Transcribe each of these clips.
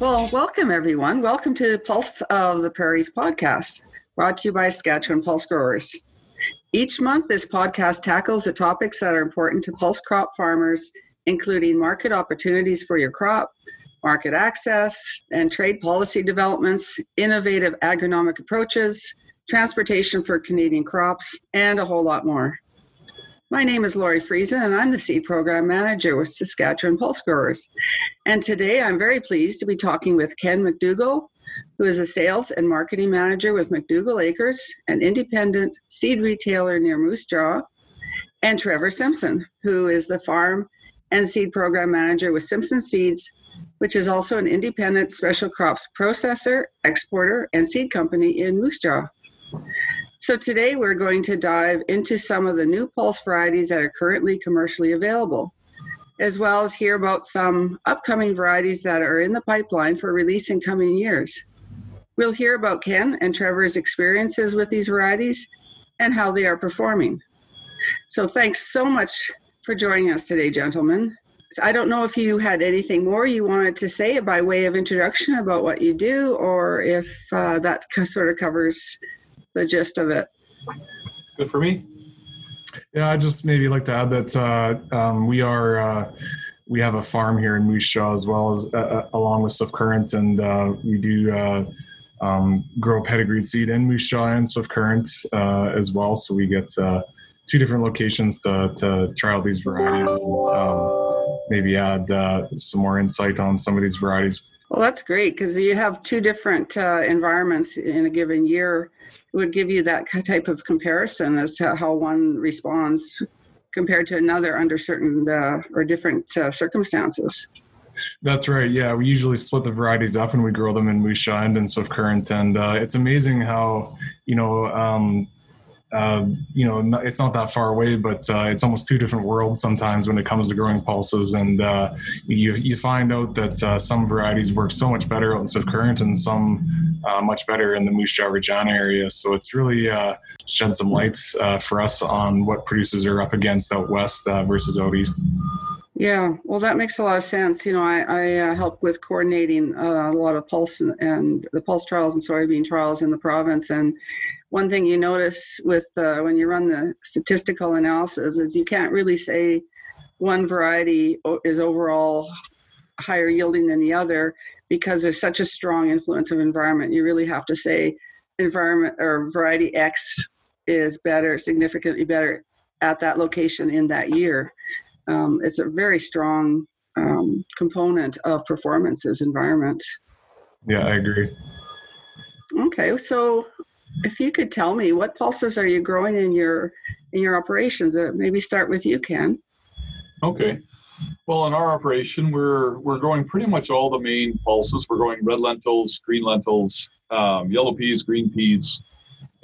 Well, welcome everyone. Welcome to the Pulse of the Prairies podcast, brought to you by Saskatchewan Pulse Growers. Each month, this podcast tackles the topics that are important to pulse crop farmers, including market opportunities for your crop, market access and trade policy developments, innovative agronomic approaches, transportation for Canadian crops, and a whole lot more. My name is Lori Friesen, and I'm the Seed Program Manager with Saskatchewan Pulse Growers. And today I'm very pleased to be talking with Ken McDougall, who is a Sales and Marketing Manager with McDougall Acres, an independent seed retailer near Moose Jaw, and Trevor Simpson, who is the Farm and Seed Program Manager with Simpson Seeds, which is also an independent special crops processor, exporter, and seed company in Moose Jaw. So today we're going to dive into some of the new pulse varieties that are currently commercially available, as well as hear about some upcoming varieties that are in the pipeline for release in coming years. We'll hear about Ken and Trevor's experiences with these varieties and how they are performing. So thanks so much for joining us today, gentlemen. I don't know if you had anything more you wanted to say by way of introduction about what you do, or if uh, that sort of covers the gist of it. It's good for me. Yeah, I just maybe like to add that uh, um, we are uh, we have a farm here in Moose Jaw as well as uh, uh along with Swift Current, and uh, we do uh, um, grow pedigreed seed in Moose Jaw and Swift Current as well. So we get two different locations to to try out these varieties and um, maybe add some more insight on some of these varieties well, that's great because you have two different uh, environments in a given year. It would give you that type of comparison as to how one responds compared to another under certain uh, or different uh, circumstances. That's right. Yeah, we usually split the varieties up and we grow them in Jaw and Swift Current, and uh, it's amazing how you know um, uh, you know, it's not that far away, but uh, it's almost two different worlds sometimes when it comes to growing pulses. And uh, you, you find out that uh, some varieties work so much better out in Swift Current and some uh, much better in the Moose Jaw Regina area. So it's really uh, shed some lights for us on what producers are up against out west versus out east. Yeah, well, that makes a lot of sense. You know, I, I uh, help with coordinating uh, a lot of pulse and, and, the pulse trials and soybean trials in the province. And one thing you notice with uh, when you run the statistical analysis is you can't really say one variety is overall higher yielding than the other because there's such a strong influence of environment. You really have to say environment or variety X is better, significantly better at that location in that year um, is a very strong um, component of performances environment. Yeah, I agree. Okay, so if you could tell me what pulses are you growing in your in your operations? Uh, maybe start with you, Ken. Okay. Well, in our operation, we're we're growing pretty much all the main pulses. We're growing red lentils, green lentils, um, yellow peas, green peas,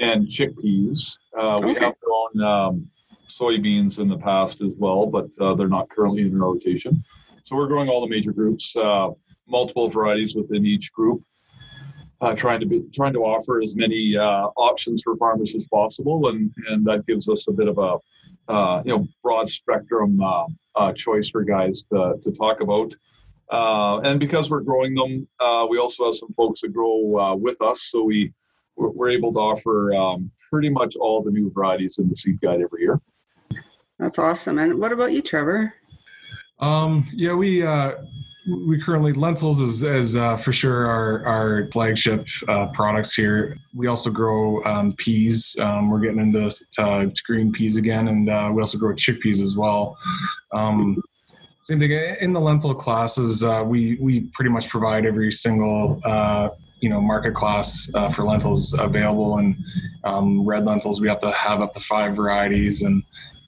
and chickpeas. Uh, we okay. have grown um, soybeans in the past as well, but uh, they're not currently in rotation. So we're growing all the major groups, uh, multiple varieties within each group, uh, trying to be trying to offer as many uh, options for farmers as possible, and and that gives us a bit of a uh, you know broad spectrum uh, choice for guys to, to talk about. and because we're growing them, we also have some folks that grow with us, so we we're able to offer um, pretty much all the new varieties in the seed guide every year. That's awesome. And what about you, Trevor? Um, yeah, we uh, we currently lentils is, is uh, for sure our our flagship uh, products here. We also grow um, peas. Um, we're getting into to, to green peas again, and uh, we also grow chickpeas as well. Um, same thing in the lentil classes. Uh, we we pretty much provide every single uh, you know market class uh, for lentils available and um, red lentils we have to have up to five varieties and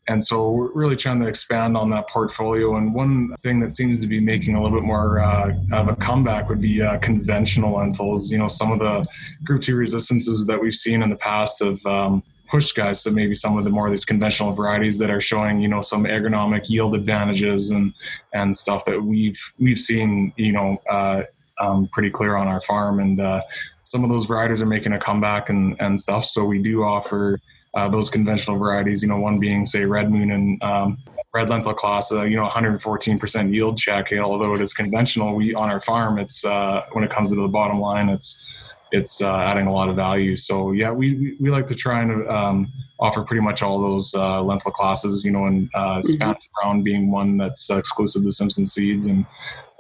and so we're really trying to expand on that portfolio. And one thing that seems to be making a little bit more uh, of a comeback would be uh, conventional lentils. You know, some of the group two resistances that we've seen in the past have um, pushed guys to maybe some of the more of these conventional varieties that are showing, you know, some agronomic yield advantages and and stuff that we've we've seen, you know, uh, um, pretty clear on our farm. And uh, some of those varieties are making a comeback and and stuff. So we do offer uh, those conventional varieties. You know, one being say Red Moon and um, red lentil class, uh, you know, 114% yield check. And although it is conventional, we on our farm, it's uh, when it comes to the bottom line, it's it's uh, adding a lot of value. So yeah, we, we, we like to try and um, offer pretty much all those uh, lentil classes, you know, and uh, mm-hmm. Spanish brown being one that's exclusive to Simpson Seeds, and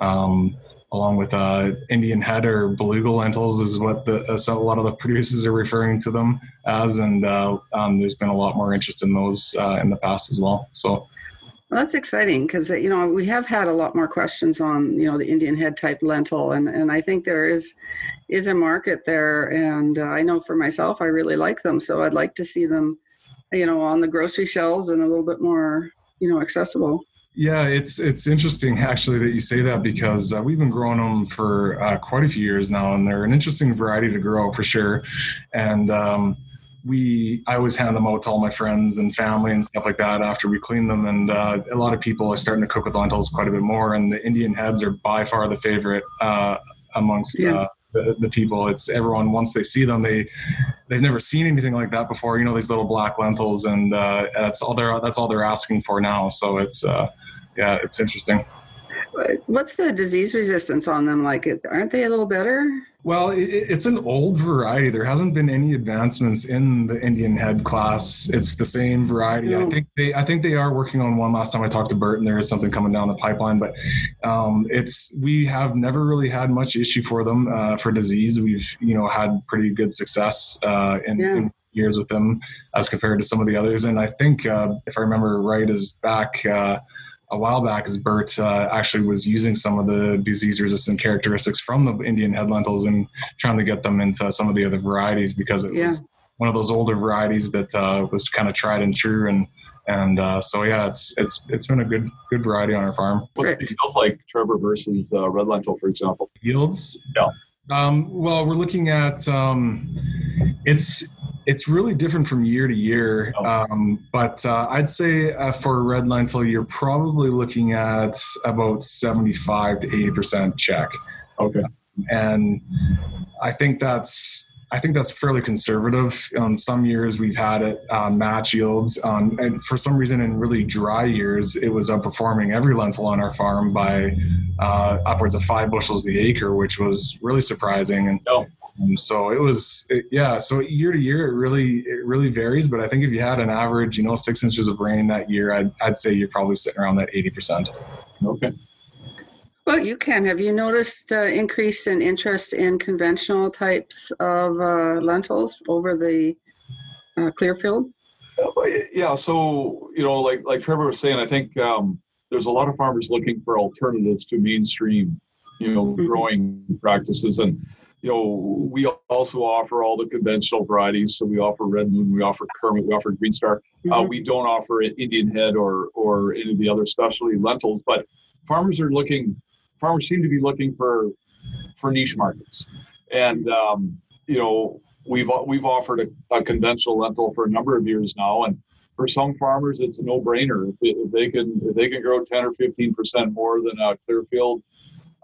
um, along with uh, Indian head or beluga lentils is what the uh, a lot of the producers are referring to them as, and uh, um, there's been a lot more interest in those uh, in the past as well. So. Well, that's exciting because you know we have had a lot more questions on you know the Indian head type lentil, and and I think there is is a market there, and uh, I know for myself I really like them, so I'd like to see them, you know, on the grocery shelves and a little bit more you know accessible. Yeah, it's it's interesting actually that you say that because uh, we've been growing them for uh, quite a few years now, and they're an interesting variety to grow for sure. And um, we, I always hand them out to all my friends and family and stuff like that after we clean them. And uh, a lot of people are starting to cook with lentils quite a bit more, and the Indian heads are by far the favorite uh, amongst. Yeah. Uh, the, the, people it's everyone once they see them they they've never seen anything like that before you know these little black lentils and uh, that's all they're that's all they're asking for now so it's uh, yeah, it's interesting. What's the disease resistance on them like? Aren't they a little better? Well, it's an old variety. There hasn't been any advancements in the Indian head class. It's the same variety. I think they, I think they are working on one. Last time I talked to Bert, and there is something coming down the pipeline. But um, it's we have never really had much issue for them uh, for disease. We've you know had pretty good success uh, in, yeah. in years with them as compared to some of the others. And I think uh, if I remember right, is back uh, a while back is Bert uh, actually was using some of the disease resistant characteristics from the Indian head lentils and trying to get them into some of the other varieties because it yeah. was one of those older varieties that uh, was kind of tried and true and and uh, so yeah it's it's it's been a good good variety on our farm. What's the yield like Trevor versus uh, red lentil for example? Yields? Yeah. Um, well, we're looking at um, it's it's really different from year to year, oh. um, but uh, I'd say uh, for red lentil, you're probably looking at about seventy-five to eighty percent check. Okay, and I think that's I think that's fairly conservative. On some years, we've had it uh, match yields, um, and for some reason, in really dry years, it was outperforming every lentil on our farm by uh, upwards of five bushels the acre, which was really surprising. And oh. Um, so it was, it, yeah. So year to year, it really, it really varies. But I think if you had an average, you know, six inches of rain that year, I'd, I'd say you're probably sitting around that eighty percent. Okay. Well, you can. Have you noticed uh, increase in interest in conventional types of uh, lentils over the uh, Clearfield? Yeah. So you know, like like Trevor was saying, I think um, there's a lot of farmers looking for alternatives to mainstream, you know, mm-hmm. growing practices, and you know, we also offer all the conventional varieties. So we offer Red Moon, we offer Kermit, we offer Green Star. Uh, mm-hmm. Uh, we don't offer Indian Head or or any of the other specialty lentils. But farmers are looking, farmers seem to be looking for for niche markets, and um, you know, we've we've offered a, a, conventional lentil for a number of years now, and for some farmers, it's a no-brainer if, if they can if they can grow 10 or 15 percent more than a Clearfield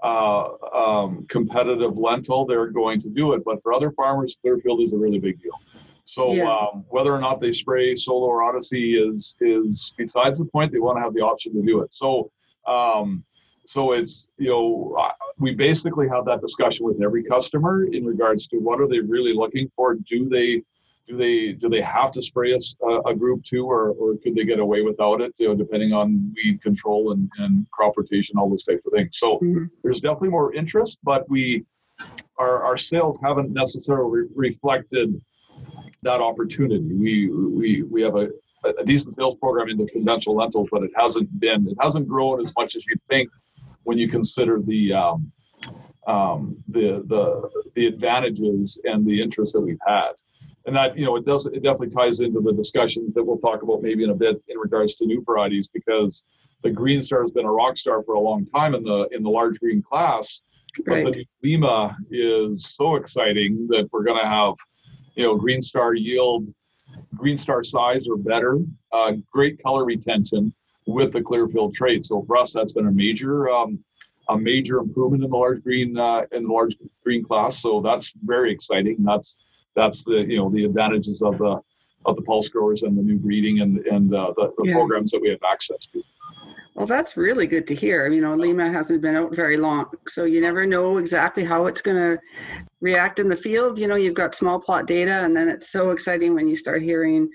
uh, um, competitive lentil, they're going to do it. But for other farmers, Clearfield is a really big deal. So yeah. um, whether or not they spray Solo or Odyssey is is besides the point. They want to have the option to do it. So um, so it's you know we basically have that discussion with every customer in regards to what are they really looking for. Do they do they do they have to spray a, a group two or, or could they get away without it you know, depending on weed control and, and crop rotation all those types of things? So mm-hmm. there's definitely more interest but we our, our sales haven't necessarily reflected that opportunity. We we we have a, a decent sales program into conventional lentils but it hasn't been it hasn't grown as much as you think when you consider the um, um, the the the advantages and the interest that we've had and that you know it does it definitely ties into the discussions that we'll talk about maybe in a bit in regards to new varieties because the green star has been a rock star for a long time in the in the large green class. Right. but the lima is so exciting that we're going to have you know green star yield green star size or better uh, great color retention with the clear clearfield trait so for us that's been a major um, a major improvement in the large green uh, in the large green class. So that's very exciting. That's that's the you know the advantages of the of the pulse growers and the new breeding and and uh, the, the yeah. programs that we have access to. Well, that's really good to hear. You know, Lima hasn't been out very long, so you never know exactly how it's going to react in the field. You know, you've got small plot data, and then it's so exciting when you start hearing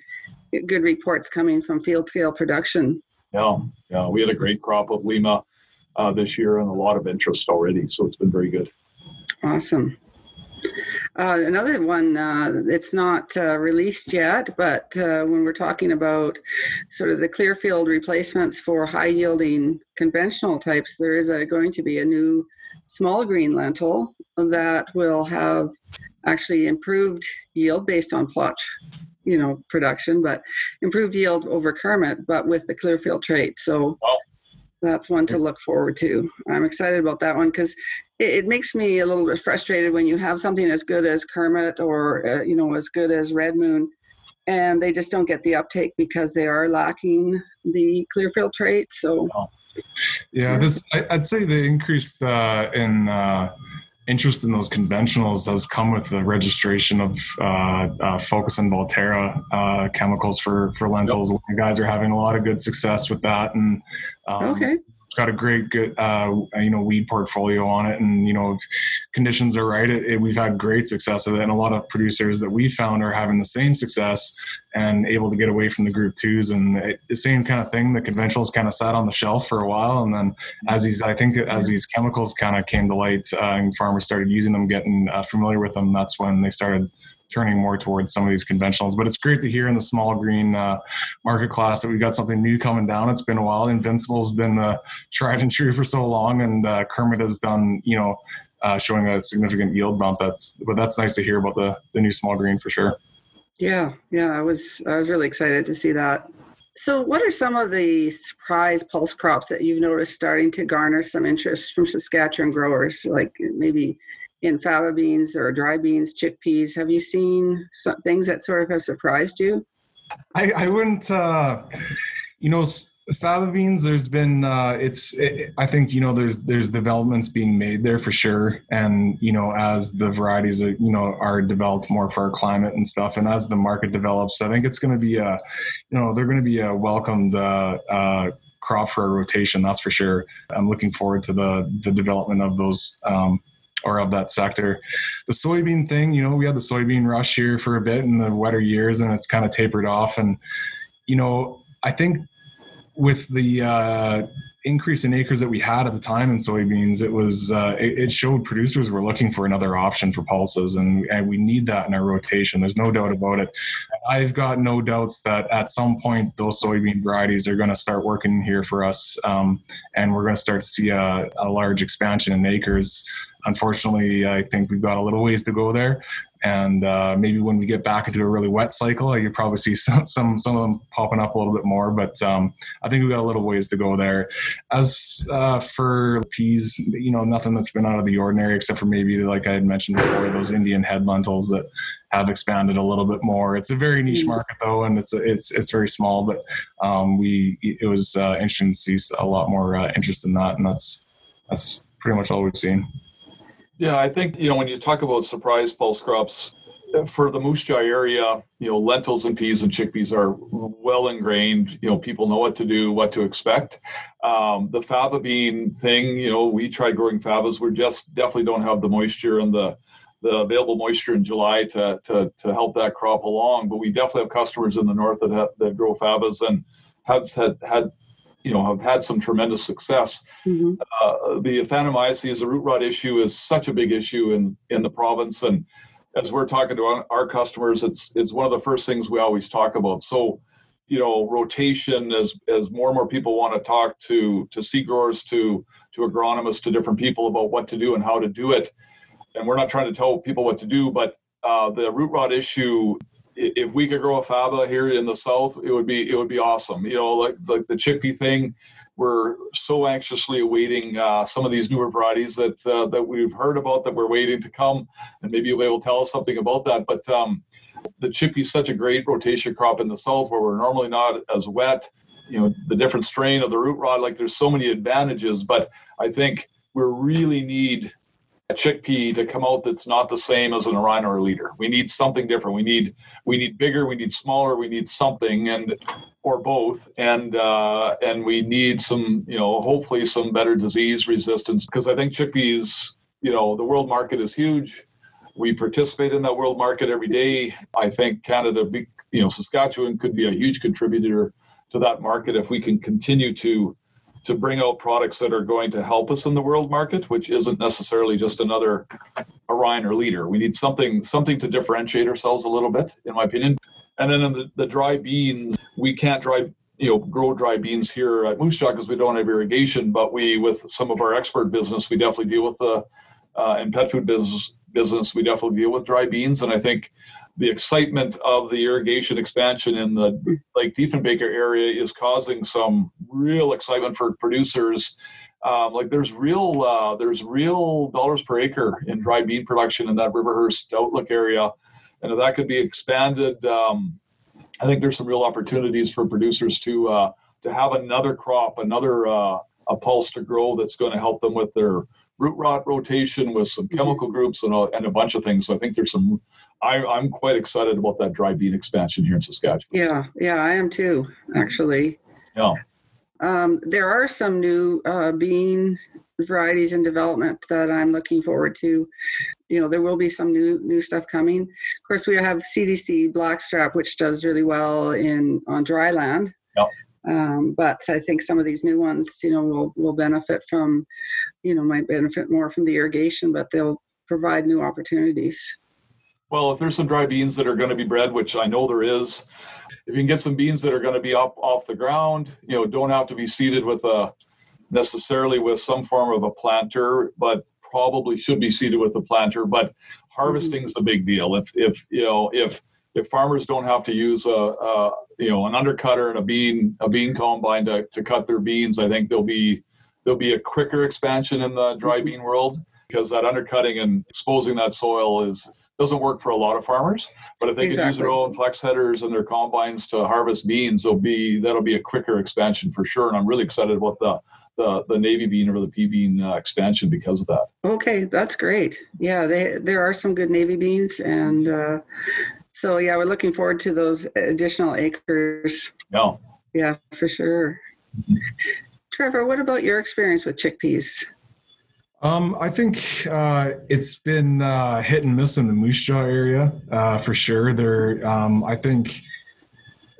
good reports coming from field scale production. Yeah, yeah, we had a great crop of Lima uh, this year and a lot of interest already, so it's been very good. Awesome. Uh, another one, uh, it's not uh, released yet, but uh, when we're talking about sort of the Clearfield replacements for high yielding conventional types, there is a, going to be a new small green lentil that will have actually improved yield based on plot you know production but improved yield over kermit but with the clearfield trait. So that's one to look forward to. I'm excited about that one because it, it, makes me a little bit frustrated when you have something as good as kermit or uh, you know as good as red moon and they just don't get the uptake because they are lacking the clearfield trait so. Yeah this I, would say the increase uh, in uh, interest in those conventionals has come with the registration of uh, uh, Focus and Volterra uh, chemicals for for lentils. Yep. The guys are having a lot of good success with that, and um, okay it's got a great good uh, you know weed portfolio on it. And you know if conditions are right it, it, we've had great success with it. And a lot of producers that we found are having the same success and able to get away from the group twos and it, the same kind of thing. The conventionals kind of sat on the shelf for a while. And then as these i think as these chemicals kind of came to light uh, and farmers started using them getting uh, familiar with them that's when they started turning more towards some of these conventionals. But it's great to hear in the small green uh, market class that we've got something new coming down. It's been a while. Invincible's been the tried and true for so long, and uh, Kermit has done you know uh, showing a significant yield bump. That's but that's nice to hear about the the new small green for sure. Yeah, yeah, I was I was really excited to see that. So, what are some of the surprise pulse crops that you've noticed starting to garner some interest from Saskatchewan growers? Like maybe in fava beans or dry beans, chickpeas. Have you seen some things that sort of have surprised you? I, I wouldn't, uh, you know, fava beans. There's been, uh, it's. It, I think you know, there's there's developments being made there for sure, and you know, as the varieties, you know, are developed more for our climate and stuff, and as the market develops, I think it's going to be a, you know, they're going to be a welcomed. Uh, uh, crop for a rotation that's for sure i'm looking forward to the the development of those um, or of that sector. The soybean thing, you know, we had the soybean rush here for a bit in the wetter years and it's kind of tapered off. And, you know, I think with the uh, increase in acres that we had at the time in soybeans, it was uh, it, it, showed producers were looking for another option for pulses, and, and we need that in our rotation. There's no doubt about it. I've got no doubts that at some point those soybean varieties are going to start working here for us, um, and we're going to start to see a, a large expansion in acres unfortunately, I think we've got a little ways to go there. And uh, maybe when we get back into a really wet cycle, you probably see some some some of them popping up a little bit more. But um, I think we've got a little ways to go there. As uh, for peas, you know, nothing that's been out of the ordinary except for maybe like I had mentioned before, those Indian head lentils that have expanded a little bit more. It's a very niche mm. market though, and it's it's it's very small. But um, we it was uh, interesting to see a lot more uh, interest in that, and that's that's pretty much all we've seen. Yeah, I think, you know, when you talk about surprise pulse crops, uh, for the Moose Jaw area, you know, lentils and peas and chickpeas are well ingrained. You know, people know what to do, what to expect. Um, the faba bean thing, you know, we tried growing fabas. We just definitely don't have the moisture and the the available moisture in July to to to help that crop along. But we definitely have customers in the north that have, that grow fabas and have had had you know have had some tremendous success. Mm-hmm. Uh, the Aphanomyces, the root rot issue, is such a big issue in in the province, and as we're talking to our, our customers, it's it's one of the first things we always talk about. So, you know, rotation as as more and more people want to talk to to seed growers, to to agronomists, to different people about what to do and how to do it. And we're not trying to tell people what to do, but uh, the root rot issue if we could grow a faba here in the south, it would be it would be awesome. You know, like like the chickpea thing, we're so anxiously awaiting uh, some of these newer varieties that uh, that we've heard about that we're waiting to come, and maybe you'll be able to tell us something about that. But um, the chickpea is such a great rotation crop in the south where we're normally not as wet. You know, the different strain of the root rot, like there's so many advantages, but I think we really need chickpea to come out that's not the same as an Orion or a leader. We need something different. We need we need bigger. We need smaller. We need something and or both. And uh, and we need some you know hopefully some better disease resistance because I think chickpeas you know the world market is huge. We participate in that world market every day. I think Canada, you know, Saskatchewan could be a huge contributor to that market if we can continue to to bring out products that are going to help us in the world market, which isn't necessarily just another Orion or leader. We need something something to differentiate ourselves a little bit, in my opinion. And then in the, the dry beans, we can't dry you know grow dry beans here at Moose Jaw because we don't have irrigation. But we, with some of our expert business, we definitely deal with the uh, in pet food business business, we definitely deal with dry beans. And I think the excitement of the irrigation expansion in the Lake Diefenbaker area is causing some real excitement for producers. Um, like there's real uh, there's real dollars per acre in dry bean production in that Riverhurst Outlook area, and if that could be expanded, um, I think there's some real opportunities for producers to uh, to have another crop, another uh, a pulse to grow that's going to help them with their root rot rotation with some mm-hmm. chemical groups and a, and a bunch of things. So I think there's some. I, I'm quite excited about that dry bean expansion here in Saskatchewan. Yeah, yeah, I am too. Actually. Yeah. Um, there are some new uh, bean varieties in development that I'm looking forward to. You know, there will be some new new stuff coming. Of course, we have CDC Blackstrap, which does really well in on dry land. Yep. Um, but I think some of these new ones, you know, will will benefit from, you know, might benefit more from the irrigation, but they'll provide new opportunities. Well, if there's some dry beans that are going to be bred, which I know there is, if you can get some beans that are going to be up off the ground, you know, don't have to be seeded with a necessarily with some form of a planter, but probably should be seeded with a planter. But harvesting is the big deal. If if you know if if farmers don't have to use a, a you know an undercutter and a bean a bean combine to, to cut their beans, I think there'll be there'll be a quicker expansion in the dry bean world because that undercutting and exposing that soil is doesn't work for a lot of farmers. But if they exactly. can use their own flex headers and their combines to harvest beans, there'll be that'll be a quicker expansion for sure. And I'm really excited about the the, the navy bean or the pea bean uh, expansion because of that. Okay, that's great. Yeah, they, there are some good navy beans, and uh, so yeah, we're looking forward to those additional acres. Yeah. Yeah, for sure. Trevor, what about your experience with chickpeas? Um, I think uh, it's been uh, hit and miss in the Moose Jaw area uh, for sure. There, um, I think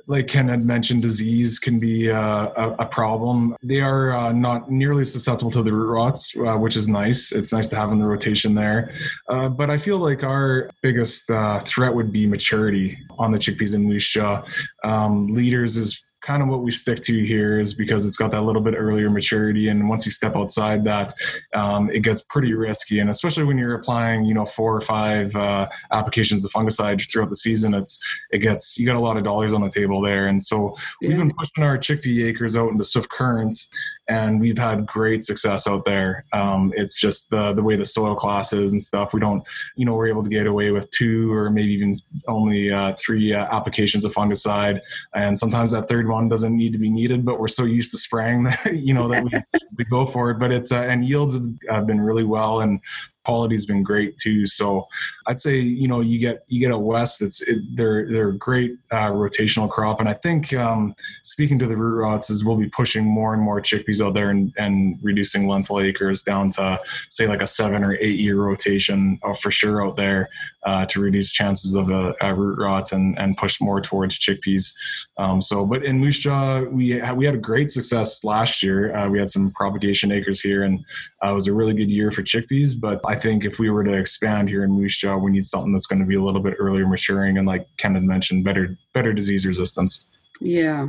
like Ken had mentioned, disease can be uh, a, a, problem. They are uh, not nearly susceptible to the root rots, uh, which is nice. It's nice to have in the rotation there. Uh, but I feel like our biggest uh, threat would be maturity on the chickpeas and Jaw. Um, leaders is kind of what we stick to here is because it's got that little bit earlier maturity and once you step outside that um, it gets pretty risky. And especially when you're applying you know four or five uh, applications of fungicide throughout the season it's it gets you got a lot of dollars on the table there. And so yeah. we've been pushing our chickpea acres out into swift currents and we've had great success out there. Um, it's just the the way the soil class is and stuff we don't you know we're able to get away with two or maybe even only uh, three uh, applications of fungicide. And sometimes that third one doesn't need to be needed, but we're so used to spraying that you know that we, we go for it. But it's uh, and yields have, have been really well, and quality's been great too. So I'd say you know you get you get a west. It's it, they're they're a great uh, rotational crop, and I think um, speaking to the root rots is we'll be pushing more and more chickpeas out there and, and reducing lentil acres down to say like a seven or eight year rotation uh, for sure out there uh, to reduce chances of a, a, root rot and and push more towards chickpeas. Um, so, but in Moose Jaw, we had, we had a great success last year. Uh, we had some propagation acres here, and uh, it was a really good year for chickpeas. But I think if we were to expand here in Moose Jaw, we need something that's going to be a little bit earlier maturing and, like Ken had mentioned, better better disease resistance. Yeah.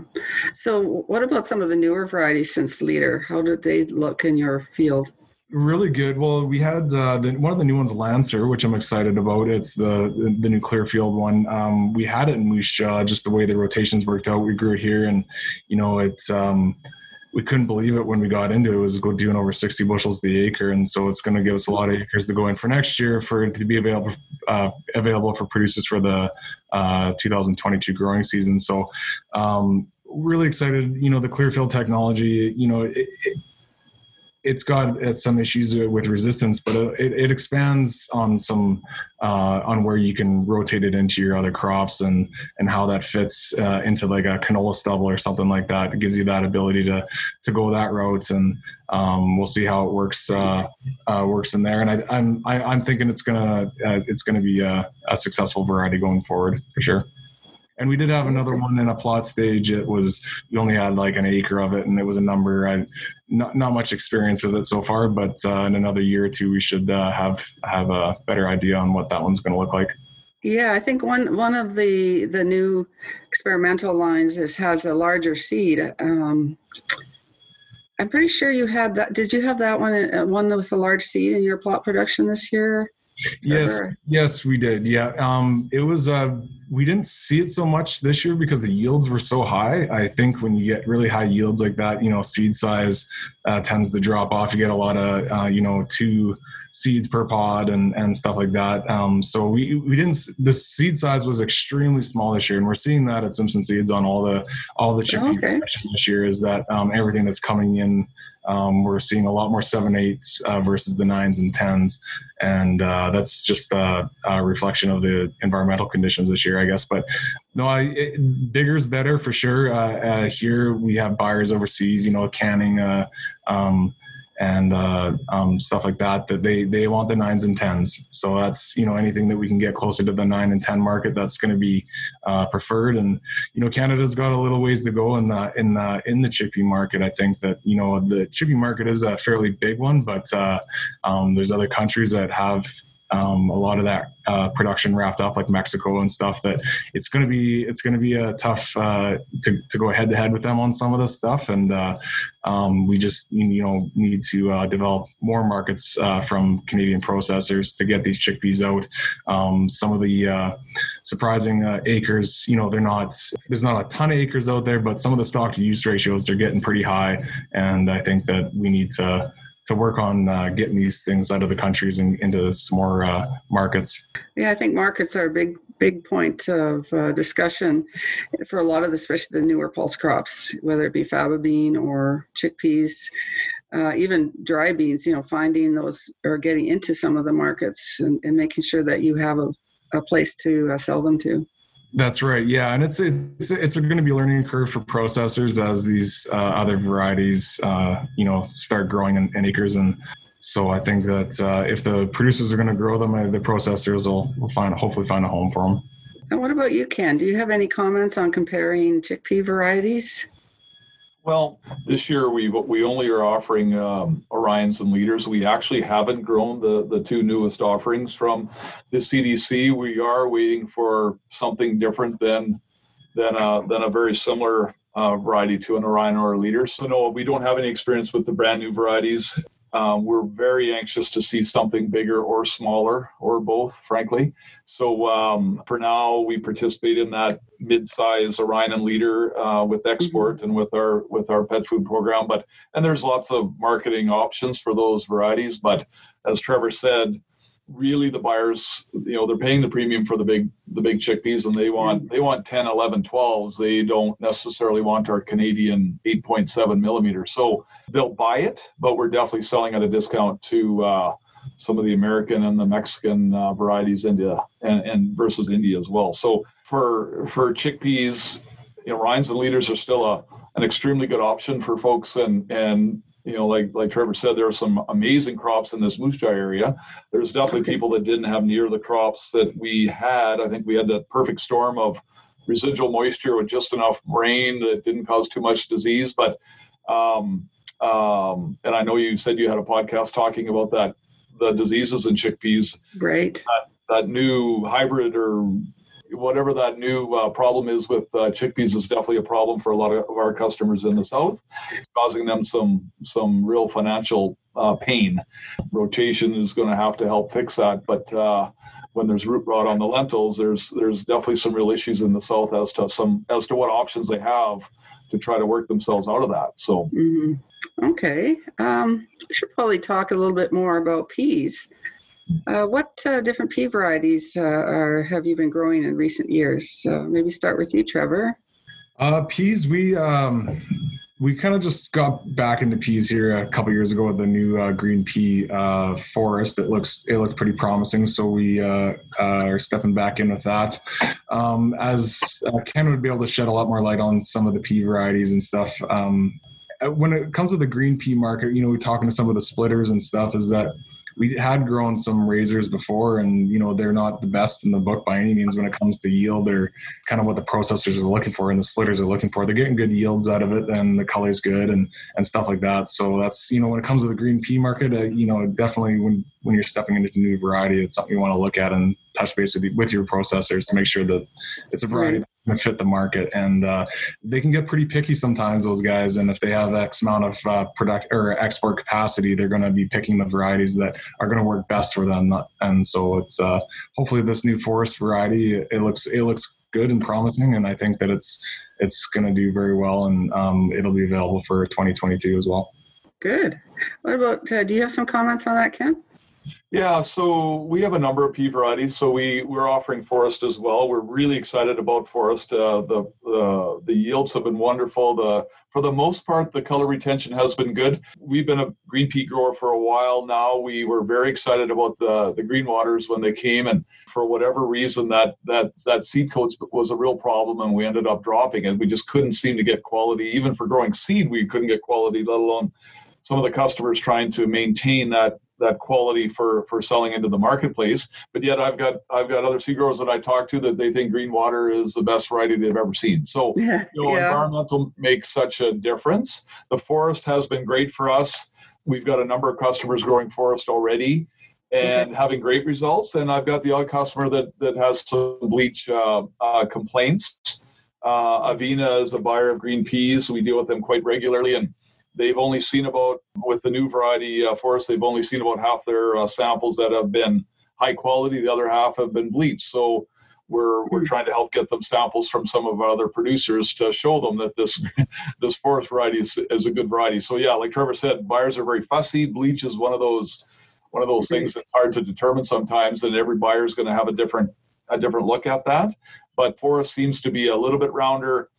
So, what about some of the newer varieties since Leader? How did they look in your field? Really good. Well, we had uh, the, one of the new ones, Lancer, which I'm excited about. It's the the, the new Clearfield one. Um, we had it in Moose Jaw, just the way the rotations worked out. We grew it here, and you know, it's um, we couldn't believe it when we got into it. It was go doing over 60 bushels the acre, and so it's going to give us a lot of acres to go in for next year for it to be available uh, available for producers for the uh, 2022 growing season. So, um, really excited. You know, the Clearfield technology. You know, it, it, it's got uh, some issues with resistance, but uh, it, it expands on some uh, on where you can rotate it into your other crops and and how that fits uh, into like a canola stubble or something like that. It gives you that ability to to go that route, and um, we'll see how it works uh, uh, works in there. And I, I'm i am thinking it's gonna it's gonna be a, a successful variety going forward for sure. And we did have another one in a plot stage. It was we only had like an acre of it, and it was a number. I not not much experience with it so far, but uh, in another year or two, we should uh, have have a better idea on what that one's going to look like. Yeah, I think one one of the the new experimental lines is has a larger seed. Um, I'm pretty sure you had that. Did you have that one uh, one with a large seed in your plot production this year? Yes, yes, we did. Yeah, um, it was. Uh, we didn't see it so much this year because the yields were so high. I think when you get really high yields like that, you know, seed size uh, tends to drop off. You get a lot of, uh, you know, two seeds per pod and and stuff like that. Um, so we we didn't. The seed size was extremely small this year, and we're seeing that at Simpson Seeds on all the all the chickpea okay. this year. Is that um, everything that's coming in um, we're seeing a lot more seven eights uh, versus the nines and tens, and uh, that's just a, a, reflection of the environmental conditions this year, I guess. But no, I, it, bigger is better for sure. Uh, uh, here we have buyers overseas, you know, canning. Uh, um, and uh, um, stuff like that that they they want the nines and tens so that's you know anything that we can get closer to the nine and ten market that's going to be uh, preferred and you know canada's got a little ways to go in the in the in the chickpea market i think that you know the chickpea market is a fairly big one but uh, um, there's other countries that have um, a lot of that uh, production wrapped up, like Mexico and stuff. That it's going to be it's going to be a tough uh, to to go head to head with them on some of this stuff, and uh, um, we just you know need to uh, develop more markets uh, from Canadian processors to get these chickpeas out. Um, some of the uh, surprising acres, you know, they're not there's not a ton of acres out there, but some of the stock to use ratios are getting pretty high, and I think that we need to to work on uh, getting these things out of the countries and into some more uh, markets. Yeah, I think markets are a big, big point of uh, discussion for a lot of, the, especially the newer pulse crops, whether it be faba bean or chickpeas. Uh, even dry beans, you know, finding those or getting into some of the markets and, and making sure that you have a, a place to uh, sell them to. That's right. Yeah, and it's it's it's going to be a learning curve for processors as these uh, other varieties, uh, you know, start growing in, in, acres. And so I think that uh, if the producers are going to grow them, uh, the processors will, will find hopefully find a home for them. And what about you, Ken? Do you have any comments on comparing chickpea varieties? Well, this year we we only are offering um, Orions and leaders. We actually haven't grown the the two newest offerings from the CDC. We are waiting for something different than than a, than a very similar uh, variety to an Orion or a leader. So no, we don't have any experience with the brand new varieties. Um, we're very anxious to see something bigger or smaller or both, frankly. So um, for now, we participate in that mid-size Orion and Leader uh, with mm-hmm. export and with our with our pet food program. But and there's lots of marketing options for those varieties. But as Trevor said, really the buyers you know they're paying the premium for the big the big chickpeas and they want they want 10 11 12s they don't necessarily want our canadian 8.7 millimeter. So they'll buy it but we're definitely selling at a discount to uh, some of the american and the mexican uh, varieties india and, and versus india as well. So for for chickpeas you know Orions and leaders are still a an extremely good option for folks and and you know, like like Trevor said, there are some amazing crops in this moose jaw area. There's definitely people that didn't have near the crops that we had. I think we had that perfect storm of residual moisture with just enough rain that didn't cause too much disease. But um, um, and I know you said you had a podcast talking about that the diseases in chickpeas. Right. That, that new hybrid or whatever that new uh, problem is with uh, chickpeas is definitely a problem for a lot of, our customers in the south. It's causing them some some real financial uh, pain. Rotation is going to have to help fix that, but uh, when there's root rot on the lentils, there's there's definitely some real issues in the south as to some as to what options they have to try to work themselves out of that. So. Mm-hmm. Okay, um, we should probably talk a little bit more about peas. Uh, what uh, different pea varieties uh, are have you been growing in recent years? maybe start with you, Trevor. Uh, peas, we um, we kind of just got back into peas here a couple years ago with the new uh, green pea uh, forest. It looks it looked pretty promising, so we are stepping back in with that. Um, as Ken would be able to shed a lot more light on some of the pea varieties and stuff. Um, when it comes to the green pea market, you know, we're talking to some of the splitters and stuff. Is that we had grown some razors before and you know they're not the best in the book by any means when it comes to yield. Or kind of what the processors are looking for and the splitters are looking for. They're getting good yields out of it and the color's good and and stuff like that. So that's you know when it comes to the green pea market uh, you know definitely when when you're stepping into a new variety it's something you want to look at and touch base with, with your processors to make sure that it's a variety fit the market. And uh, they can get pretty picky sometimes those guys. And if they have x amount of uh, product or export capacity they're going to be picking the varieties that are going to work best for them. And so it's uh, hopefully this new forest variety it looks it looks good and promising. And i think that it's it's going to do very well. And um, it'll be available for 2022 as well. Good. What about uh, do you have some comments on that ken yeah, so we have a number of pea varieties. So we we're offering forest as well. We're really excited about forest. Uh, the the the yields have been wonderful. The for the most part, the color retention has been good. We've been a green pea grower for a while now. We were very excited about the the Greenwaters when they came, and for whatever reason, that that that seed coat was a real problem, and we ended up dropping it. We just couldn't seem to get quality, even for growing seed. We couldn't get quality, let alone some of the customers trying to maintain that that quality for for selling into the marketplace. But yet I've got I've got other seed growers that I talk to that they think Greenwater is the best variety they've ever seen. So yeah, you know, yeah. environmental makes such a difference. The forest has been great for us. We've got a number of customers growing forest already and okay. having great results. And I've got the odd customer that that has some bleach uh, uh, complaints. Uh, Avena is a buyer of green peas. We deal with them quite regularly, and they've only seen about with the new variety uh, forest they've only seen about half their uh, samples that have been high quality. The other half have been bleached. So we're we're hmm. trying to help get them samples from some of our other producers to show them that this this forest variety is, is a good variety. So yeah like trevor said buyers are very fussy. Bleach is one of those one of those things that's hard to determine sometimes and every buyer is going to have a different a different look at that. But forest seems to be a little bit rounder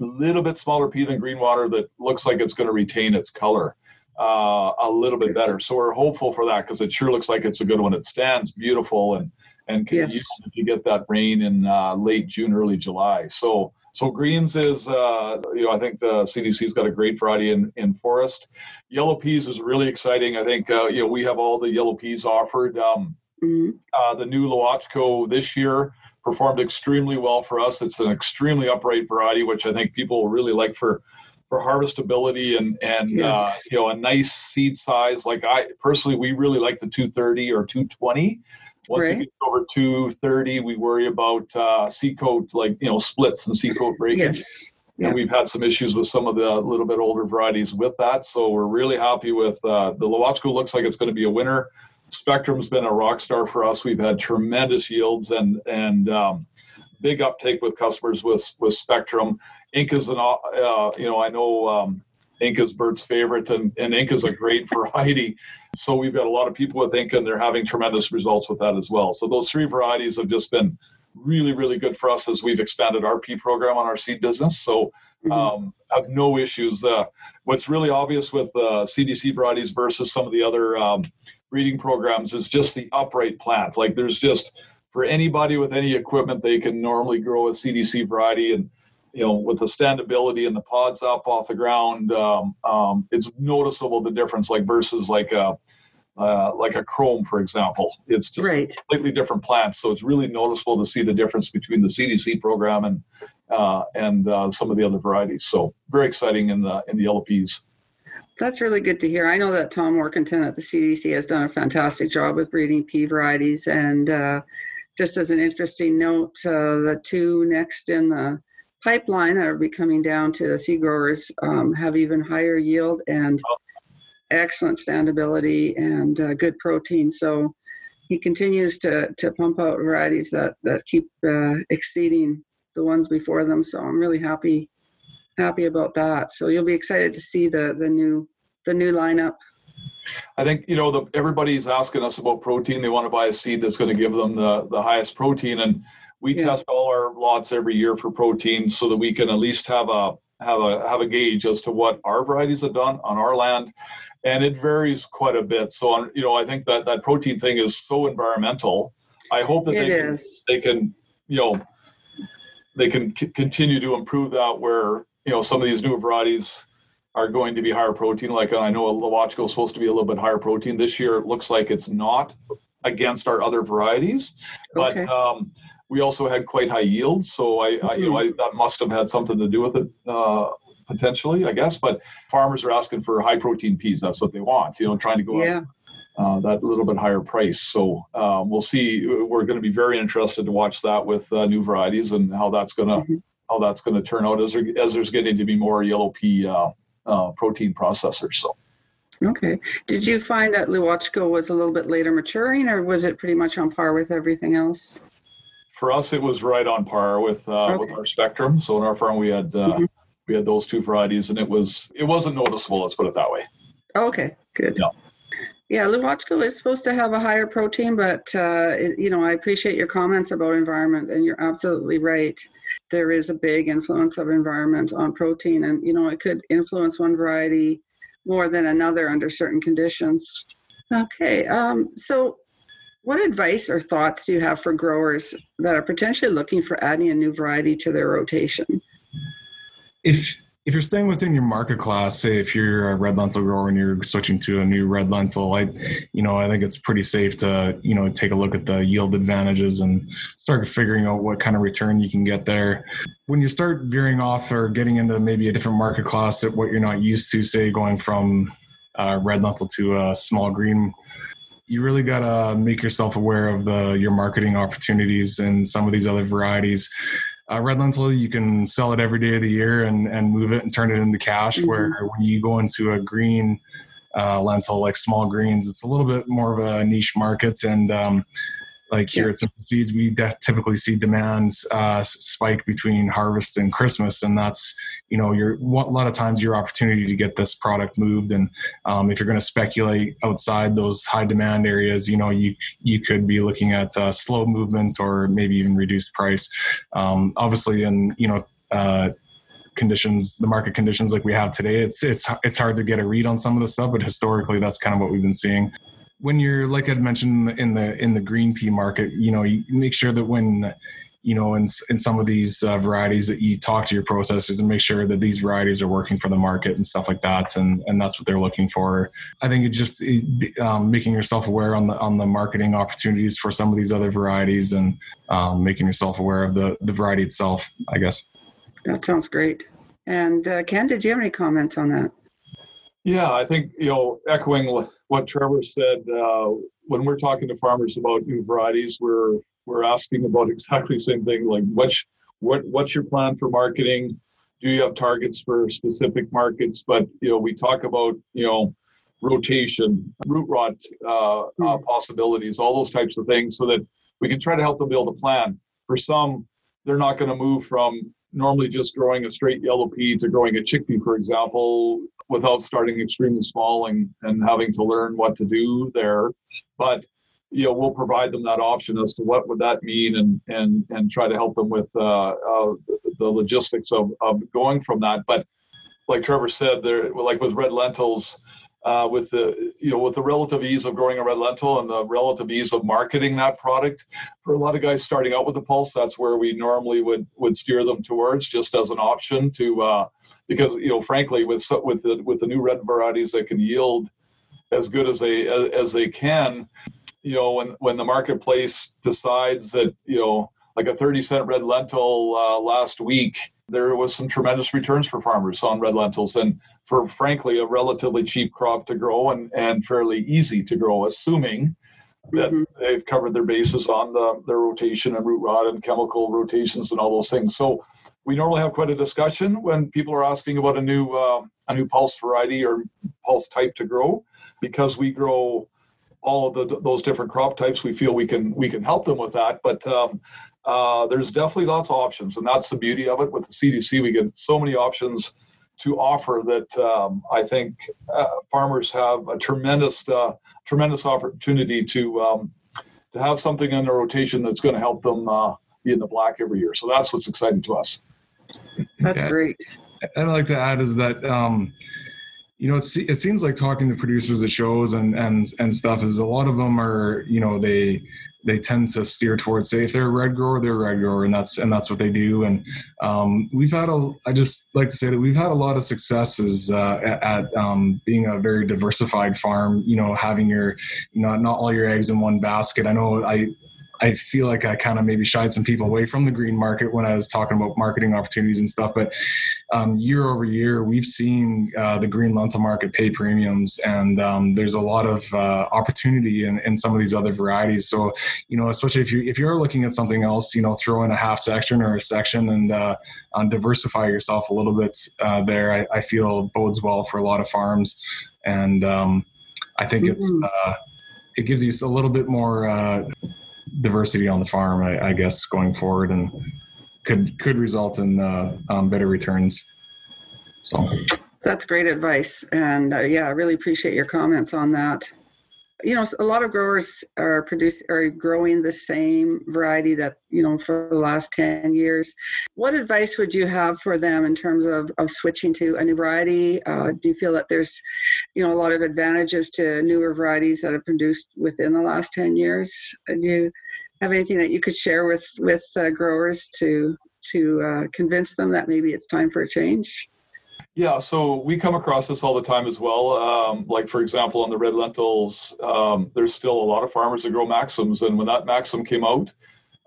little bit smaller pea than Greenwater that looks like it's going to retain its color uh, a little bit better. So we're hopeful for that because it sure looks like it's a good one. It stands beautiful and and can yes. use if you get that rain in uh, late June, early July. So so greens is uh, you know I think the CDC's got a great variety in in forest. Yellow peas is really exciting. I think uh, you know we have all the yellow peas offered. Um, mm-hmm. Uh, the new Lewochko this year performed extremely well for us. It's an extremely upright variety, which I think people really like for for harvestability and and uh, yes. uh, you know a nice seed size. Like I personally, we really like the 230 or 220. Once right. it gets over 230, we worry about uh, seed coat, like you know splits and seed coat breakage. Yes. Yeah. And we've had some issues with some of the little bit older varieties with that. So we're really happy with uh, the Lewochko. Looks like it's going to be a winner. Spectrum's been a rock star for us. We've had tremendous yields and and um, big uptake with customers with with Spectrum. Inca's an uh, you know I know um, Inca's Bert's favorite, and, and Inca's a great variety. So we've got a lot of people with Inca, and they're having tremendous results with that as well. So those three varieties have just been really, really good for us as we've expanded our P program on our seed business. So mm-hmm. um, have no issues. Uh, what's really obvious with uh, CDC varieties versus some of the other um, breeding programs is just the upright plant. Like there's just for anybody with any equipment, they can normally grow a CDC variety and you know with the standability and the pods up off the ground, um, um, it's noticeable the difference. Like versus like a uh, like a chrome, for example. It's just right. completely different plants, so it's really noticeable to see the difference between the CDC program and uh, and uh, some of the other varieties. So very exciting in the in the peas. That's really good to hear. I know that Tom Warkentin at the CDC has done a fantastic job with breeding pea varieties, and uh, just as an interesting note, uh, the two next in the pipeline that are be coming down to the seed growers um, have even higher yield and oh excellent standability and uh, good protein. So he continues to to pump out varieties that that keep uh, exceeding the ones before them. So I'm really happy happy about that. So you'll be excited to see the the new the new lineup. I think you know the, everybody's asking us about protein. They want to buy a seed that's going to give them the the highest protein, and we yeah. test all our lots every year for protein so that we can at least have a have a have a gauge as to what our varieties have done on our land, and it varies quite a bit. So, on, you know, I think that that protein thing is so environmental. I hope that It they can, they can, you know, they can c- continue to improve that. Where you know some of these new varieties are going to be higher protein. Like I know a Lewochko is supposed to be a little bit higher protein this year. It looks like it's not against our other varieties, but Okay. um, we also had quite high yields. So I, I you know, I, that must have had something to do with it. Uh, potentially, I guess, but farmers are asking for high protein peas. That's what they want, you know, trying to go up uh, that little bit higher price. So um, we'll see. We're going to be very interested to watch that with uh, new varieties and how that's going to Mhm. How that's going to turn out as there, as there's getting to be more yellow pea uh, uh, protein processors. So Okay. Did you find that Lewochko was a little bit later maturing, or was it pretty much on par with everything else? for us, it was right on par with uh, with our spectrum. So in our farm, we had uh, Mhm. we had those two varieties, and it was it wasn't noticeable. Let's put it that way. Okay, good. Yeah. Yeah, Lewochko is supposed to have a higher protein, but uh, you know, I appreciate your comments about environment, and you're absolutely right. There is a big influence of environment on protein, and you know, it could influence one variety more than another under certain conditions. Okay, um, so what advice or thoughts do you have for growers that are potentially looking for adding a new variety to their rotation? if if you're staying within your market class, say if you're a red lentil grower and you're switching to a new red lentil, I, you know, I think it's pretty safe to, you know, take a look at the yield advantages and start figuring out what kind of return you can get there. When you start veering off or getting into maybe a different market class at what you're not used to, say going from uh, red lentil to a small green, you really got to make yourself aware of the your marketing opportunities and some of these other varieties uh, red lentil you can sell it every day of the year and, and move it and turn it into cash Mhm. where when you go into a green uh, lentil like small greens it's a little bit more of a niche market and um, like here Yeah. at simple seeds. We de- typically see demands uh, spike between harvest and christmas and that's you know your a lot of times your opportunity to get this product moved. And um, if you're going to speculate outside those high demand areas you know you you could be looking at uh, slow movement or maybe even reduced price. Um, obviously in you know uh, conditions the market conditions like we have today it's it's it's hard to get a read on some of the stuff but historically that's kind of what we've been seeing when you're like i'd mentioned in the in the green pea market you know you make sure that when you know in, in some of these uh, varieties that you talk to your processors and make sure that these varieties are working for the market and stuff like that and and that's what they're looking for i think it just it, um, making yourself aware on the on the marketing opportunities for some of these other varieties and um, making yourself aware of the the variety itself i guess That sounds great. And uh, Ken, did you have any comments on that? Yeah, I think you know, echoing what, Trevor said, uh, when we're talking to farmers about new varieties, we're we're asking about exactly the same thing. Like, what's what what's your plan for marketing? Do you have targets for specific markets? But you know, we talk about you know, rotation, root rot uh, uh, possibilities, all those types of things, so that we can try to help them build a plan. For some, they're not going to move from normally just growing a straight yellow pea to growing a chickpea, for example, without starting extremely small and, and having to learn what to do there. But you know, we'll provide them that option as to what would that mean and and and try to help them with uh, uh, the logistics of, of going from that. But like Trevor said, there like with red lentils, uh, with the you know with the relative ease of growing a red lentil and the relative ease of marketing that product. For a lot of guys starting out with the pulse that's where we normally would would steer them towards just as an option to uh, because you know frankly with with the with the new red varieties that can yield as good as they as, as they can you know when when the marketplace decides that you know like a 30 cent red lentil uh, last week there was some tremendous returns for farmers on red lentils and for frankly a relatively cheap crop to grow and, and fairly easy to grow assuming that Mhm. they've covered their bases on the their rotation and root rot and chemical rotations and all those things. So we normally have quite a discussion when people are asking about a new uh, a new pulse variety or pulse type to grow because we grow all of the, those different crop types. We feel we can we can help them with that. But um, uh, there's definitely lots of options and that's the beauty of it with the cdc we get so many options to offer that um, i think uh, farmers have a tremendous uh, tremendous opportunity to um, to have something in their rotation that's going to help them uh, be in the black every year so that's what's exciting to us That's Yeah. great. I'd like to add is that um, you know, it, it seems like talking to producers at shows and and and stuff is a lot of them are you know they they tend to steer towards say if they're a red grower they're a red grower and that's and that's what they do. And um, we've had a i just like to say that we've had a lot of successes uh, at, at um, being a very diversified farm you know having your not not all your eggs in one basket. I know i I feel like I kind of maybe shied some people away from the green market when I was talking about marketing opportunities and stuff. But um, year over year, we've seen uh, the green lentil market pay premiums, and um, there's a lot of uh, opportunity in, in some of these other varieties. So, you know, especially if you if you're looking at something else, you know, throw in a half section or a section and uh, diversify yourself a little bit uh, there. I, I, feel bodes well for a lot of farms, and um, I think it's mm-hmm. uh, it gives you a little bit more uh, diversity on the farm, I, I, guess, going forward, and could could result in uh, um, better returns. So that's great advice, and uh, yeah, I really appreciate your comments on that. You know, a lot of growers are produce are growing the same variety that you know for the last ten years. What advice would you have for them in terms of, of switching to a new variety? Uh, do you feel that there's, you know, a lot of advantages to newer varieties that have produced within the last ten years? Do you have anything that you could share with with uh, growers to to uh, convince them that maybe it's time for a change? Yeah, so we come across this all the time as well. Um, like for example, on the red lentils, um, there's still a lot of farmers that grow maxims, and when that maxim came out,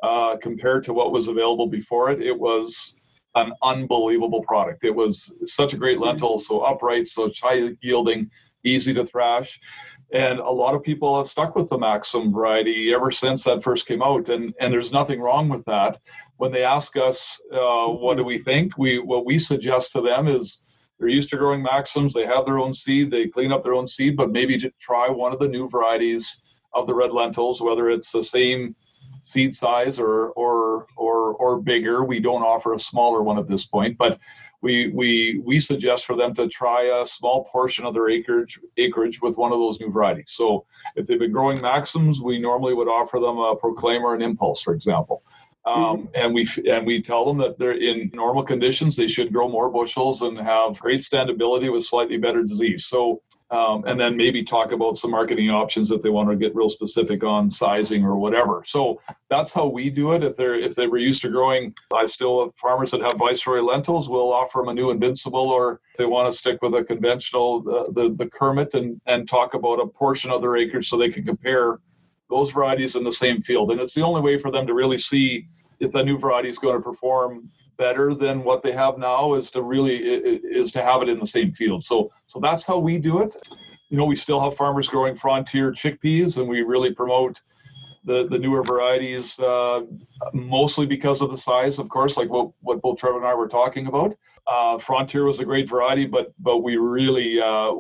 uh, compared to what was available before it, it was an unbelievable product. It was such a great lentil, so upright, so high yielding, easy to thrash and a lot of people have stuck with the Maxim variety ever since that first came out, and and there's nothing wrong with that. When they ask us uh, what do we think, we what we suggest to them is they're used to growing Maxims, they have their own seed, they clean up their own seed, but maybe to try one of the new varieties of the red lentils, whether it's the same seed size or or or or bigger. We don't offer a smaller one at this point, but we we we suggest for them to try a small portion of their acreage acreage with one of those new varieties. So if they've been growing maxims, we normally would offer them a proclaimer and impulse, for example. Um, mm-hmm. and we and we tell them that they're in normal conditions they should grow more bushels and have great standability with slightly better disease. So um, and then maybe talk about some marketing options if they want to get real specific on sizing or whatever. So that's how we do it. If they're if they were used to growing, I still have farmers that have Viceroy lentils. We'll offer them a new Invincible, or if they want to stick with a conventional uh, the the Kermit and and talk about a portion of their acreage so they can compare those varieties in the same field. And it's the only way for them to really see if the new variety is going to perform better than what they have now is to really is to have it in the same field. So so that's how we do it. You know, we still have farmers growing frontier chickpeas, and we really promote the the newer varieties uh, mostly because of the size, of course, like what what both Trevor and I were talking about. Uh, frontier was a great variety, but but we really uh,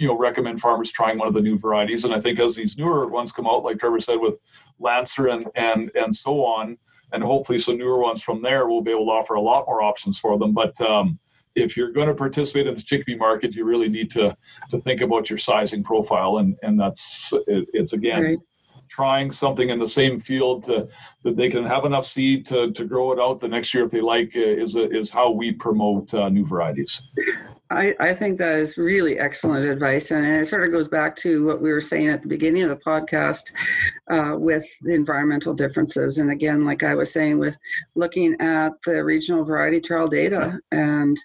you know recommend farmers trying one of the new varieties. And I think as these newer ones come out, like Trevor said, with Lancer and and and so on and hopefully some newer ones from there we'll be able to offer a lot more options for them but um, if you're going to participate in the chickpea market you really need to to think about your sizing profile and and that's it, it's again right. Trying something in the same field to that they can have enough seed to, to grow it out the next year if they like uh, is is how we promote uh, new varieties I, I think that is really excellent advice. And it sort of goes back to what we were saying at the beginning of the podcast uh, with the environmental differences. And again, like I was saying, with looking at the regional variety trial data, and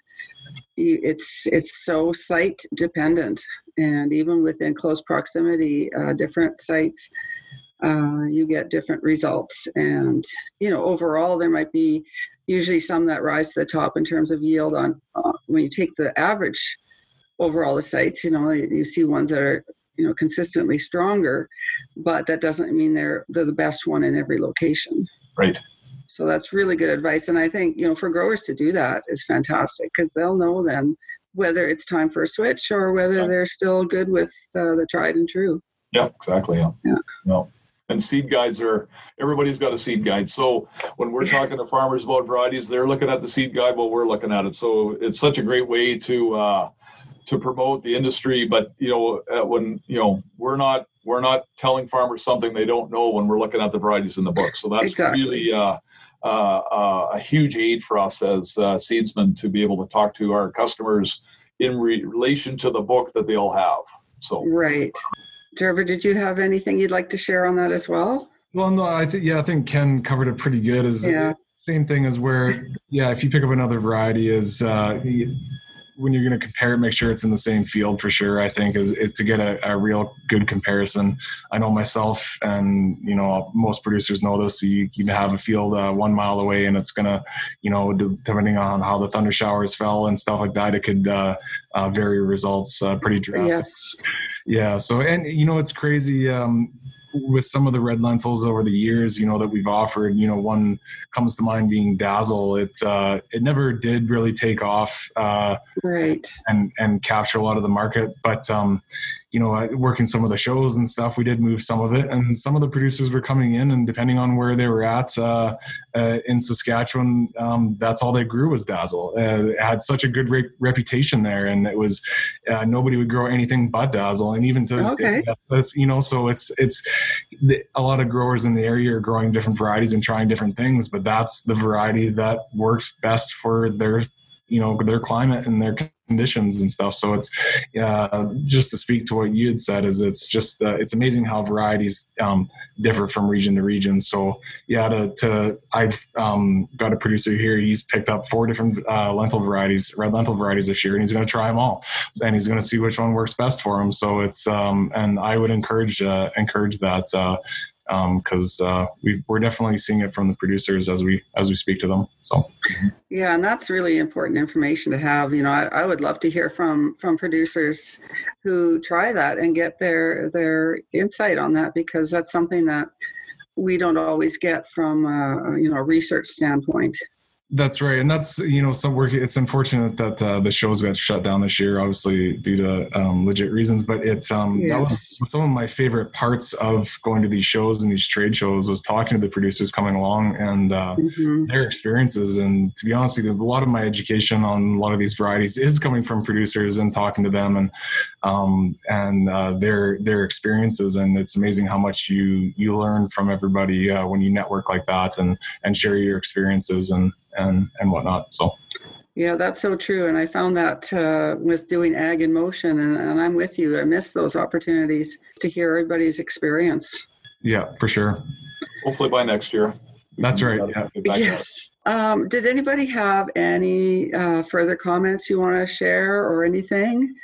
it's, it's so site dependent. And even within close proximity, uh, different sites uh, you get different results. And, you know, overall, there might be usually some that rise to the top in terms of yield on uh, when you take the average over all the sites, you know, you see ones that are, you know, consistently stronger, but that doesn't mean they're, they're the best one in every location. Right. So that's really good advice. And I think, you know, for growers to do that is fantastic because they'll know then whether it's time for a switch or whether yeah. they're still good with uh, the tried and true. Yeah, exactly. Yeah. yeah. No and seed guides are everybody's got a seed guide so when we're talking to farmers about varieties they're looking at the seed guide while we're looking at it so it's such a great way to uh, to promote the industry but you know uh, when you know we're not we're not telling farmers something they don't know when we're looking at the varieties in the book. So that's Exactly. really uh, uh, uh, a huge aid for us as uh, seedsmen to be able to talk to our customers in re- relation to the book that they all have. So Right. Trevor, did you have anything you'd like to share on that as well? Well, no, I think yeah, I think Ken covered it pretty good. Is Yeah. same thing as where yeah, if you pick up another variety, is uh, when you're going to compare it, make sure it's in the same field for sure. I think is, is to get a, a real good comparison. I know myself, and you know most producers know this. So You you have a field uh, one mile away, and it's gonna, you know, depending on how the thunder showers fell and stuff like that, it could uh, uh, vary results uh, pretty drastically. Yes. Yeah. So, and you know, it's crazy um, with some of the red lentils over the years, you know, that we've offered. You know, one comes to mind being Dazzle. It uh, it never did really take off uh, Right. and and capture a lot of the market, but um, you know, working some of the shows and stuff, we did move some of it, and some of the producers were coming in, and depending on where they were at uh, uh, in Saskatchewan, um, that's all they grew was Dazzle. Uh, it had such a good re- reputation there, and it was uh, nobody would grow anything but Dazzle, and even to this Okay. day, that's you know, so it's it's the, a lot of growers in the area are growing different varieties and trying different things, but that's the variety that works best for their you know their climate and their conditions and stuff. So it's uh, just to speak to what you had said is it's just uh, it's amazing how varieties um, differ from region to region. So yeah, to, to I've um, got a producer here. He's picked up four different uh, lentil varieties, red lentil varieties this year, and he's going to try them all, and he's going to see which one works best for him. So it's um, and I would encourage uh, encourage that. Because uh, we, we're definitely seeing it from the producers as we as we speak to them. So Yeah, and that's really important information to have. You know, I, I would love to hear from from producers who try that and get their their insight on that because that's something that we don't always get from uh, you know a research standpoint. That's right, and that's you know some work. It's unfortunate that uh, the shows got shut down this year, obviously due to um, legit reasons. But it's um, that was some of my favorite parts of going to these shows and these trade shows was talking to the producers coming along and uh, Mhm. their experiences. And to be honest with you, a lot of my education on a lot of these varieties is coming from producers and talking to them and um, and uh, their their experiences. And it's amazing how much you you learn from everybody uh, when you network like that and and share your experiences and and and whatnot. So Yeah, that's so true. And I found that uh, with doing Ag in Motion, and, and I'm with you. I miss those opportunities to hear everybody's experience. yeah, for sure. hopefully by next year. That's right, yeah. get back to it. Yes. Um, did anybody have any uh, further comments you want to share or anything?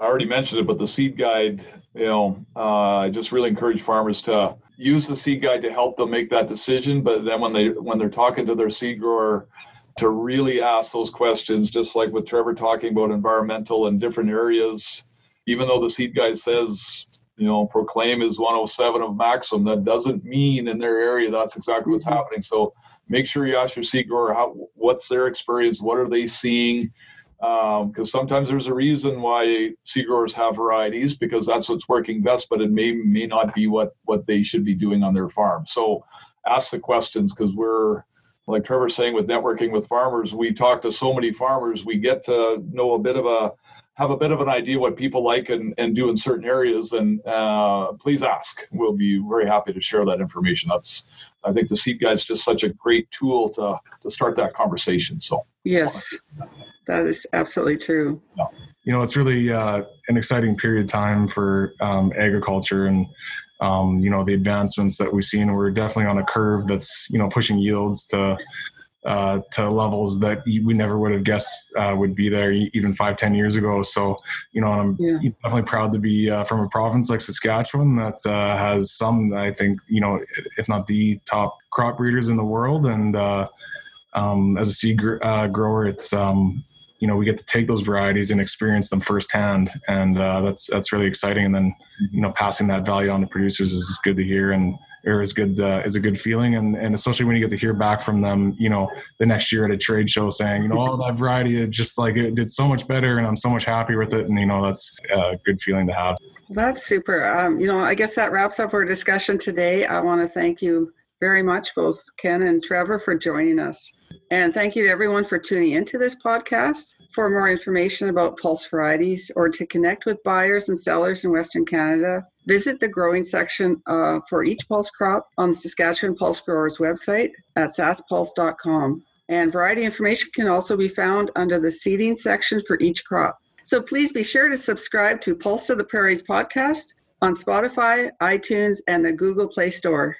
I already mentioned it, but the seed guide, you know, uh, I just really encourage farmers to use the seed guide to help them make that decision. But then when they when they're talking to their seed grower, to really ask those questions, just like with Trevor talking about environmental and different areas. Even though the seed guide says, you know, proclaim is 107 of maximum, that doesn't mean in their area that's exactly what's Mhm. happening. So make sure you ask your seed grower how what's their experience, what are they seeing because sometimes there's a reason why seed growers have varieties because that's what's working best, but it may may not be what what they should be doing on their farm. So ask the questions because we're like Trevor's saying with networking with farmers, we talk to so many farmers, we get to know a bit of a have a bit of an idea what people like and, and do in certain areas and uh, please ask. We'll be very happy to share that information. That's i think the seed guide's just such a great tool to to start that conversation so. Yes, that is absolutely true. you know, it's really uh, an exciting period of time for um, agriculture and, um, you know, the advancements that we've seen. We're definitely on a curve that's, you know, pushing yields to, uh, to levels that we never would have guessed uh, would be there even five, ten years ago. So, you know, I'm Yeah. definitely proud to be uh, from a province like Saskatchewan that uh, has some, I think, you know, if not the top crop breeders in the world. And uh, um, as a seed gr- uh, grower, it's, um, you know we get to take those varieties and experience them firsthand and uh, that's that's really exciting and then you know passing that value on to producers is good to hear and or is good uh, is a good feeling and and especially when you get to hear back from them you know the next year at a trade show saying you know oh that variety it just like it did so much better and i'm so much happier with it and you know that's a good feeling to have That's super. Um, you know, I guess that wraps up our discussion today. I want to thank you very much, both Ken and Trevor, for joining us. And thank you to everyone for tuning into this podcast. For more information about Pulse Varieties or to connect with buyers and sellers in Western Canada, Visit the growing section uh, for each pulse crop on the Saskatchewan Pulse Growers website at saspulse.com. And variety information can also be found under the seeding section for each crop. So please be sure to subscribe to Pulse of the Prairies podcast on Spotify, iTunes, and the Google Play Store.